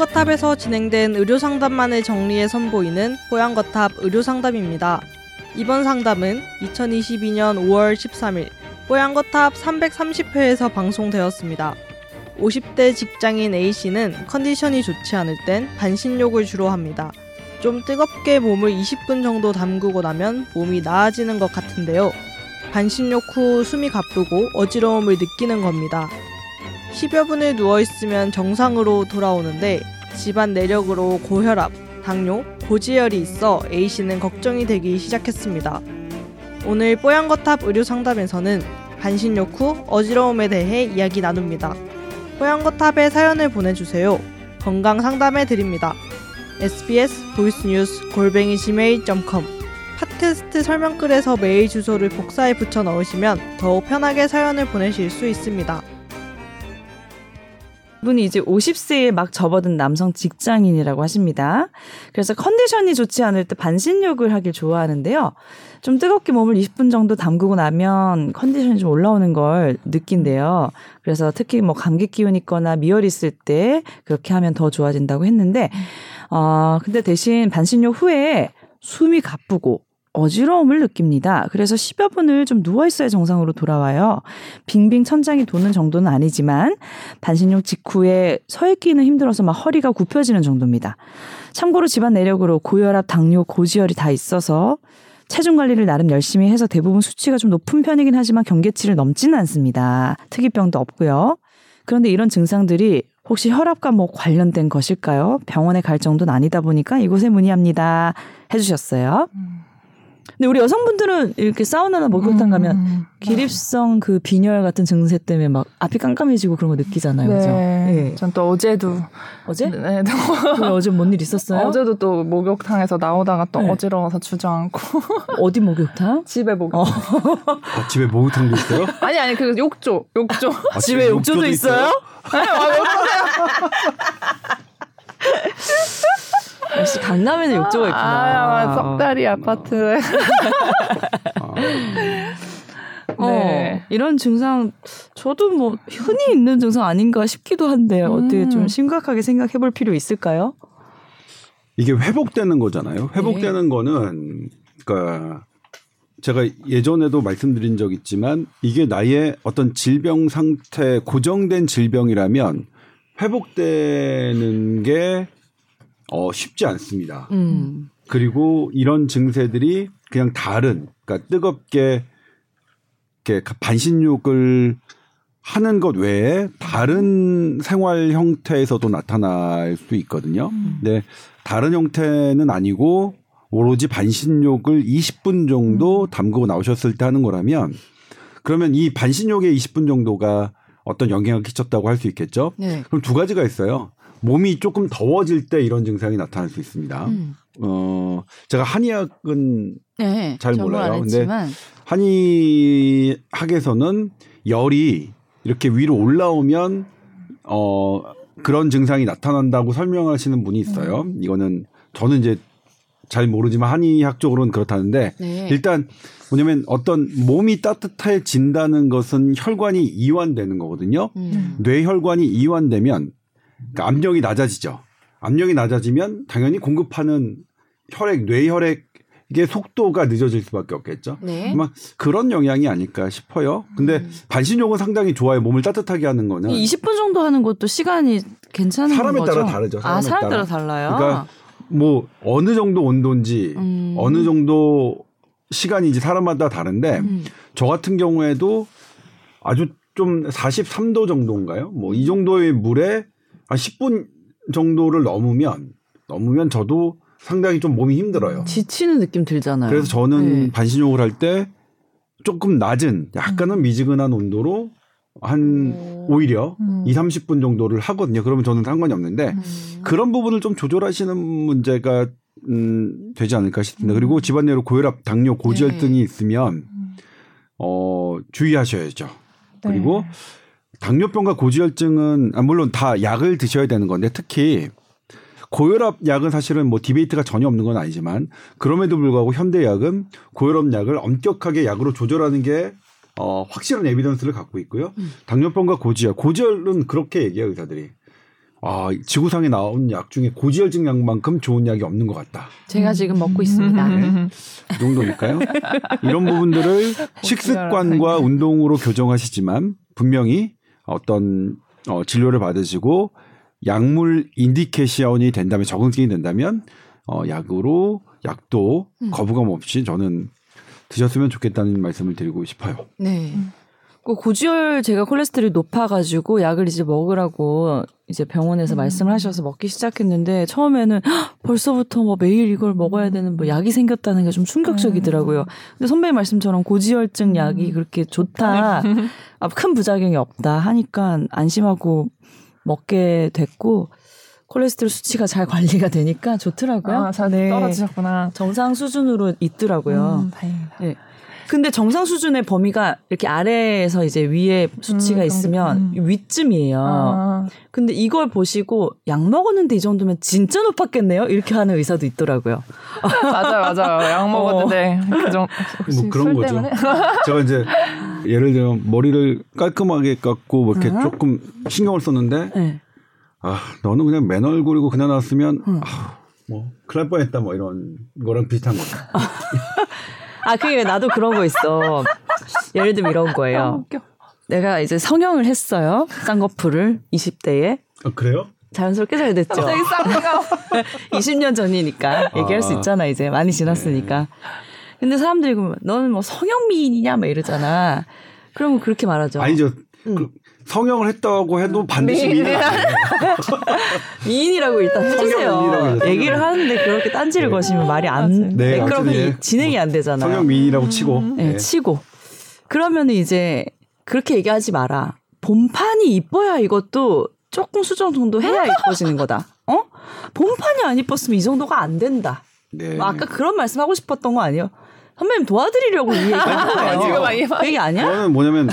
뽀양거탑에서 진행된 의료 상담만을 정리해 선보이는 뽀양거탑 의료 상담입니다. 이번 상담은 2022년 5월 13일 뽀양거탑 330회에서 방송되었습니다. 50대 직장인 A씨는 컨디션이 좋지 않을 땐 반신욕을 주로 합니다. 좀 뜨겁게 몸을 20분 정도 담그고 나면 몸이 나아지는 것 같은데요. 반신욕 후 숨이 가쁘고 어지러움을 느끼는 겁니다. 10여 분을 누워있으면 정상으로 돌아오는데 집안 내력으로 고혈압, 당뇨, 고지혈이 있어 A씨는 걱정이 되기 시작했습니다. 오늘 뽀얀거탑 의료상담에서는 반신욕 후 어지러움에 대해 이야기 나눕니다. 뽀얀거탑에 사연을 보내주세요. 건강 상담해 드립니다. sbs 보이스뉴스 골뱅이 gmail.com 팟캐스트 설명글에서 메일 주소를 복사해 붙여 넣으시면 더욱 편하게 사연을 보내실 수 있습니다. 분이 이제 50세에 막 접어든 남성 직장인이라고 하십니다. 그래서 컨디션이 좋지 않을 때 반신욕을 하길 좋아하는데요. 좀 뜨겁게 몸을 20분 정도 담그고 나면 컨디션이 좀 올라오는 걸 느낀대요. 그래서 특히 뭐 감기 기운 있거나 미열 있을 때 그렇게 하면 더 좋아진다고 했는데, 어, 근데 대신 반신욕 후에 숨이 가쁘고 어지러움을 느낍니다. 그래서 10여 분을 좀 누워있어야 정상으로 돌아와요. 빙빙 천장이 도는 정도는 아니지만 반신욕 직후에 서 있기는 힘들어서 막 허리가 굽혀지는 정도입니다. 참고로 집안 내력으로 고혈압, 당뇨, 고지혈이 다 있어서 체중 관리를 나름 열심히 해서 대부분 수치가 좀 높은 편이긴 하지만 경계치를 넘지는 않습니다. 특이병도 없고요. 그런데 이런 증상들이 혹시 혈압과 뭐 관련된 것일까요? 병원에 갈 정도는 아니다 보니까 이곳에 문의합니다. 해주셨어요. 음. 근데 우리 여성분들은 이렇게 사우나나 목욕탕 가면 음, 기립성 그 빈혈 같은 증세 때문에 막 앞이 깜깜해지고 그런 거 느끼잖아요. 네. 그죠? 네. 전 또 어제도 어제? 네. 어제 뭔 일 있었어요? 어제도 또 목욕탕에서 나오다가 또 네. 어지러워서 주저앉고. 어디 목욕탕? 집에 목욕탕. 어. 아, 집에 목욕탕도 있어요? 아니 아니 그 욕조 욕조. 아, 집에 욕조도, 욕조도 있어요? 있어요? 네, 아, 역시 강남에는 욕조가 있구나. 아, 썩다리 아파트. 어, 네. 이런 증상 저도 뭐 흔히 있는 증상 아닌가 싶기도 한데 음. 어떻게 좀 심각하게 생각해 볼 필요 있을까요? 이게 회복되는 거잖아요. 회복되는 네. 거는 그러니까 제가 예전에도 말씀드린 적 있지만 이게 나의 어떤 질병 상태 고정된 질병이라면 회복되는 게 어, 쉽지 않습니다. 음. 그리고 이런 증세들이 그냥 다른, 그러니까 뜨겁게 이렇게 반신욕을 하는 것 외에 다른 생활 형태에서도 나타날 수 있거든요. 음. 근데 다른 형태는 아니고 오로지 반신욕을 20분 정도 음. 담그고 나오셨을 때 하는 거라면 그러면 이 반신욕의 20분 정도가 어떤 영향을 끼쳤다고 할 수 있겠죠. 네. 그럼 두 가지가 있어요. 몸이 조금 더워질 때 이런 증상이 나타날 수 있습니다. 음. 어, 제가 한의학은 네, 잘 몰라요. 근데 한의학에서는 열이 이렇게 위로 올라오면 어, 그런 증상이 나타난다고 설명하시는 분이 있어요. 음. 이거는 저는 이제 잘 모르지만 한의학 적으로는 그렇다는데 네. 일단 뭐냐면 어떤 몸이 따뜻해진다는 것은 혈관이 이완되는 거거든요. 음. 뇌혈관이 이완되면 그러니까 압력이 낮아지죠. 압력이 낮아지면 당연히 공급하는 혈액, 뇌혈액의 속도가 늦어질 수밖에 없겠죠. 네. 아마 그런 영향이 아닐까 싶어요. 근데 음. 반신욕은 상당히 좋아요. 몸을 따뜻하게 하는 거는 20분 정도 하는 것도 시간이 괜찮은 사람에 거죠? 따라 다르죠. 사람에 아, 사람 따라. 따라 달라요. 그러니까 뭐 어느 정도 온도인지 음. 어느 정도 시간인지 사람마다 다른데 음. 저 같은 경우에도 아주 좀 43도 정도인가요? 뭐 이 정도의 물에 한 10분 정도를 넘으면 넘으면 저도 상당히 좀 몸이 힘들어요. 지치는 느낌 들잖아요. 그래서 저는 네. 반신욕을 할 때 조금 낮은 약간은 음. 미지근한 온도로 한 오. 오히려 음. 2, 30분 정도를 하거든요. 그러면 저는 상관이 없는데 음. 그런 부분을 좀 조절하시는 문제가 음, 되지 않을까 싶습니다. 음. 그리고 집안내로 고혈압, 당뇨, 고지혈등이 네. 있으면 음. 어, 주의하셔야죠. 네. 그리고 당뇨병과 고지혈증은 아, 물론 다 약을 드셔야 되는 건데 특히 고혈압 약은 사실은 뭐 디베이트가 전혀 없는 건 아니지만 그럼에도 불구하고 현대약은 고혈압 약을 엄격하게 약으로 조절하는 게 어, 확실한 에비던스를 갖고 있고요. 음. 당뇨병과 고지혈, 고지혈은 그렇게 얘기해요 의사들이. 아, 지구상에 나온 약 중에 고지혈증 약만큼 좋은 약이 없는 것 같다. 제가 지금 먹고 있습니다. 네. 이 정도니까요. 이런 부분들을 식습관과 운동으로 교정하시지만 분명히 어떤 어, 진료를 받으시고 약물 인디케이션이 된다면 적응증이 된다면 어, 약으로 약도 음. 거부감 없이 저는 드셨으면 좋겠다는 말씀을 드리고 싶어요. 네. 그 고지혈 제가 콜레스테롤이 높아가지고 약을 이제 먹으라고 이제 병원에서 말씀을 하셔서 먹기 시작했는데 처음에는 헉, 벌써부터 뭐 매일 이걸 먹어야 되는 뭐 약이 생겼다는 게 좀 충격적이더라고요. 근데 선배님 말씀처럼 고지혈증 약이 그렇게 좋다, 아, 큰 부작용이 없다 하니까 안심하고 먹게 됐고 콜레스테롤 수치가 잘 관리가 되니까 좋더라고요. 아, 잘 네. 떨어지셨구나. 정상 수준으로 있더라고요. 음, 다행이다. 네. 근데 정상 수준의 범위가 이렇게 아래에서 이제 위에 수치가 음, 있으면 음. 위쯤이에요. 아, 근데 이걸 보시고 약 먹었는데 이 정도면 진짜 높았겠네요? 이렇게 하는 의사도 있더라고요. 맞아요, 맞아요. 약 먹었는데 그 정도. 혹시 뭐 그런 술 거죠. 때문에? 제가 이제 예를 들면 머리를 깔끔하게 깎고 뭐 이렇게 응? 조금 신경을 썼는데 네. 아 너는 그냥 맨 얼굴이고 그냥 나왔으면 응. 아, 뭐 큰일 날 뻔했다 뭐 이런 거랑 비슷한 거죠. 아, 그게 나도 그런 거 있어. 예를 들면 이런 아, 거예요. 웃겨. 내가 이제 성형을 했어요. 쌍꺼풀을 20대에. 아, 그래요? 자연스럽게 잘 됐죠. 갑자기 쌍꺼. 20년 전이니까 얘기할 수 아. 있잖아 이제 많이 지났으니까. 근데 사람들이 그러면 너는 뭐 성형 미인이냐 막 이러잖아. 그러면 그렇게 말하죠. 아니죠. 그 성형을 했다고 해도 반드시 미인은 아니에요. 미인이라고 일단 해주세요. 얘기를. 하는데 그렇게 딴지를 거시면 말이 안. 네, 네, 그럼 아무튼 이 예. 진행이 안 되잖아요. 성형 미인이라고 치고. 네, 네. 치고. 그러면 이제 그렇게 얘기하지 마라. 본판이 이뻐야 이것도 조금 수정 정도 해야 이뻐지는 거다. 어? 본판이 안 이뻤으면 이 정도가 안 된다. 네. 뭐 아까 그런 말씀 하고 싶었던 거 아니에요? 선배님 도와드리려고 이 얘기 한 거예요. 지금 많이 그 얘기 아니야? 그거는 뭐냐면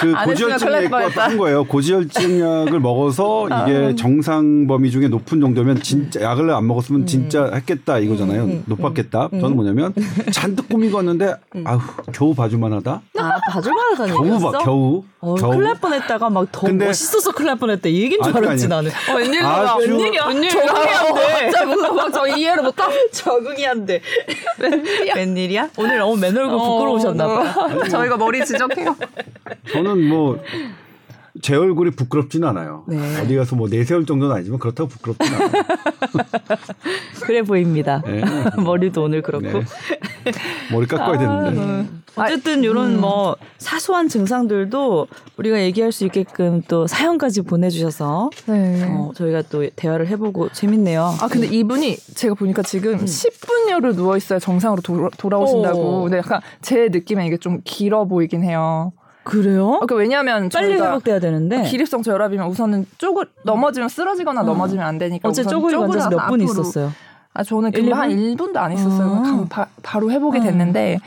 그안 했으면 고지혈증 큰일 날 약과 뻔했다. 한 거예요. 고지혈증 약을 먹어서 이게 정상 범위 중에 높은 정도면 진짜 약을 안 먹었으면 진짜 했겠다 이거잖아요. 높았겠다. 저는 뭐냐면 잔뜩 꾸미고 왔는데 아우 겨우 봐줄만하다. 아 봐줄만하다는 겨우 얘기였어? 봐 겨우 어, 겨우. 큰일 날 뻔했다가 막더 근데- 멋있어서 큰일 날 뻔했다 이 얘기인 줄 아니, 알았지 아니야. 나는 어, 웬일이야. 아주- 웬일이야. 웬일이야. 적응이 안 돼. 진짜 뭔가 막저 이해를 못하고. 적응이 안 돼. 웬일이야? 오늘 너무 맨 얼굴 부끄러우셨나 봐. 저희가 머리 지적해요. 저는 뭐 제 얼굴이 부끄럽지는 않아요. 네. 어디 가서 뭐 내세울 정도는 아니지만 그렇다고 부끄럽지는 않아요. 그래 보입니다. 네. 머리도 오늘 그렇고. 네. 머리 깎아야 되는데. 어쨌든 이런 뭐 사소한 증상들도 우리가 얘기할 수 있게끔 또 사연까지 보내주셔서 네. 어, 저희가 또 대화를 해보고 재밌네요. 아 근데 이분이 제가 보니까 지금 10분여를 누워 있어야 정상으로 돌아, 돌아오신다고. 어. 근데 약간 제 느낌에 이게 좀 길어 보이긴 해요. 그래요? 아, 그 왜냐하면 빨리 회복돼야 되는데. 기립성 저혈압이면 우선은 쪼글 넘어지면 쓰러지거나 넘어지면 안 되니까 어제 우선 쪼그리고 앉아서 몇분 앞으로. 있었어요. 아 저는 일, 금방 한일 1분도 안 있었어요. 아. 바, 바로 회복이 아. 됐는데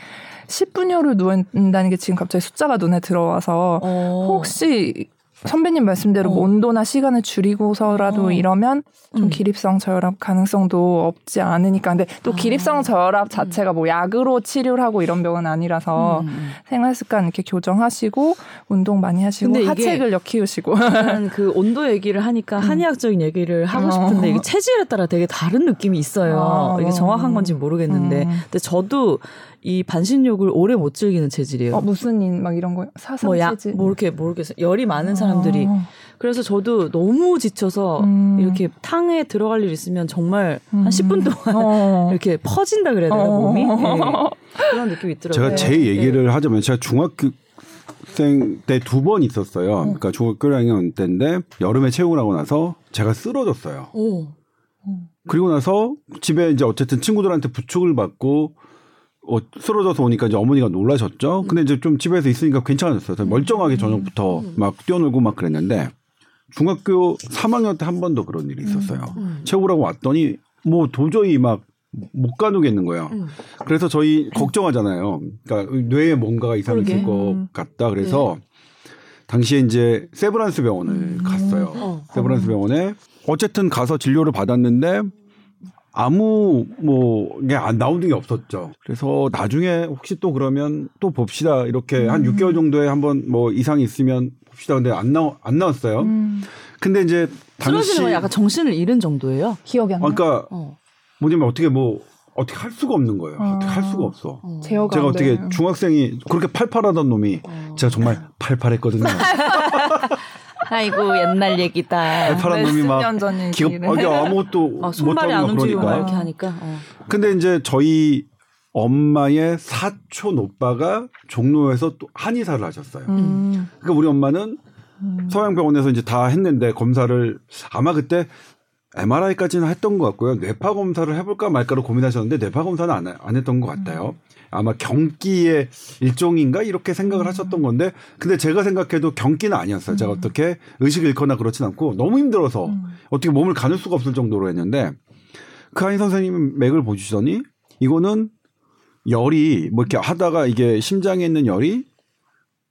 10분여를 누워 있다는 게 지금 갑자기 숫자가 눈에 들어와서 어. 혹시 선배님 말씀대로 뭐 어. 온도나 시간을 줄이고서라도 어. 이러면 좀 음. 기립성 저혈압 가능성도 없지 않으니까. 근데 또 아. 기립성 저혈압 자체가 뭐 약으로 치료를 하고 이런 병은 아니라서 음. 생활 습관 이렇게 교정하시고 운동 많이 하시고 하체근력 키우시고. 그 온도 얘기를 하니까 한의학적인 얘기를 하고 싶은데 이게 체질에 따라 되게 다른 느낌이 있어요. 아, 이게 정확한 음. 건지 모르겠는데, 음. 근데 저도 이 반신욕을 오래 못 즐기는 체질이에요. 어, 무슨 인 막 이런 거 사상 뭐 약, 체질. 뭐 이렇게 모르겠어요. 열이 많은 사람 들이. 어. 그래서 저도 너무 지쳐서 음. 이렇게 탕에 들어갈 일 있으면 정말 음. 한 10분 동안 어. 이렇게 퍼진다 그래야 되나, 어. 몸이? 네. 그런 느낌이 있더라고요. 제가 제 네. 얘기를 하자면 제가 중학생 때 두 번 있었어요. 그러니까 중학교 1학년 때인데 여름에 체육을 하고 나서 제가 쓰러졌어요. 오. 그리고 나서 집에 이제 어쨌든 친구들한테 부축을 받고 어, 쓰러져서 오니까 이제 어머니가 놀라셨죠. 근데 이제 좀 집에서 있으니까 괜찮았어요. 그래서 멀쩡하게 저녁부터 막 뛰어놀고 막 그랬는데 중학교 3학년 때 한 번 더 그런 일이 있었어요. 하고 왔더니 뭐 도저히 막 못 가누겠는 거예요. 음. 그래서 저희 걱정하잖아요. 그러니까 뇌에 뭔가가 이상이 있을 그러게. 것 음. 같다. 그래서 당시에 이제 세브란스 병원을 갔어요. 어. 세브란스 병원에 어쨌든 가서 진료를 받았는데 아무 뭐게 안 나오는 게 없었죠. 그래서 나중에 혹시 또 그러면 또 봅시다 이렇게 한 6개월 정도에 한번 뭐 이상이 있으면 봅시다. 근데 안 나오 안 나왔어요. 음. 근데 이제 당시 쓰러지는 건 약간 정신을 잃은 정도예요. 기억이 안 나. 그러니까 어. 뭐냐면 어떻게 뭐 어떻게 할 수가 없는 거예요. 아. 어떻게 할 수가 없어. 어. 제가 안 어떻게 돼. 중학생이 그렇게 팔팔하던 놈이 어. 제가 정말 팔팔했거든요. 아이고 옛날 얘기다. 팔팔한 놈이 막년 기업. 아니 아무것도 어, 못 손발이 움직이고 막 그러니까. 이렇게 하니까. 어. 근데 이제 저희 엄마의 사촌 오빠가 종로에서 또 한의사를 하셨어요. 음. 그러니까 우리 엄마는 음. 서양병원에서 이제 다 했는데 검사를 아마 그때 MRI까지는 했던 것 같고요. 뇌파 검사를 해볼까 말까로 고민하셨는데 뇌파 검사는 안, 안 했던 것 같아요. 아마 경기의 일종인가 이렇게 생각을 하셨던 건데, 근데 제가 생각해도 경기는 아니었어요. 제가 어떻게 의식을 잃거나 그렇진 않고 너무 힘들어서 음. 어떻게 몸을 가눌 수가 없을 정도로 했는데 그 한의 선생님이 맥을 보주시더니 이거는 열이 뭐 이렇게 하다가 이게 심장에 있는 열이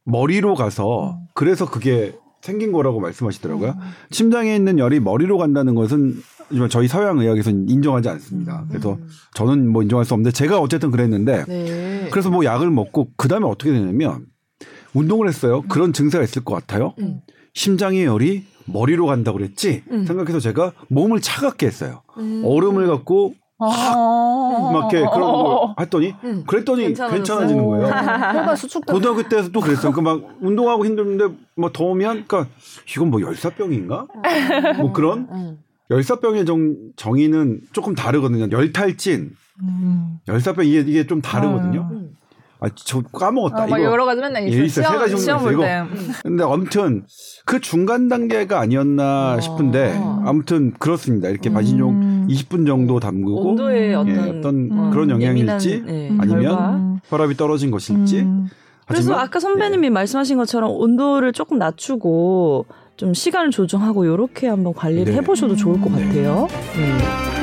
머리로 가서 그래서 그게 생긴 거라고 말씀하시더라고요. 심장에 있는 열이 머리로 간다는 것은 하지만 저희 서양 의학에서는 인정하지 않습니다. 그래서 저는 뭐 인정할 수 없는데 제가 어쨌든 그랬는데 네. 그래서 뭐 약을 먹고 그 다음에 어떻게 되냐면 운동을 했어요. 그런 증세가 있을 것 같아요. 음. 심장의 열이 머리로 간다고 그랬지 음. 생각해서 제가 몸을 차갑게 했어요. 음. 얼음을 갖고 아. 막 이렇게 그런 거 했더니 음. 그랬더니. 괜찮아지는 거예요. 고등학교 때도 또 그랬어요. 그막 운동하고 힘들는데 뭐 더우면 그러니까 이건 뭐 열사병인가? 뭐 그런 음. 열사병의 정, 정의는 조금 다르거든요. 열탈진, 음. 열사병 이게 이게 좀 다르거든요. 음. 아, 저 까먹었다. 어, 막 이거 여러 가지 맨날 예, 있어요. 있어요. 세 가지 시험. 볼 때. 근데 아무튼 그 중간 단계가 아니었나 어. 싶은데 아무튼 그렇습니다. 이렇게 음. 반신욕 20분 정도 담그고 온도에 예, 어떤, 어떤 음. 그런 예민한, 영향일지 예, 아니면 결과. 음. 혈압이 떨어진 것일지 음. 그래서 아까 선배님이 말씀하신 것처럼 온도를 조금 낮추고 좀 시간을 조정하고 요렇게 한번 관리를 네. 해보셔도 좋을 것 음. 같아요. 네.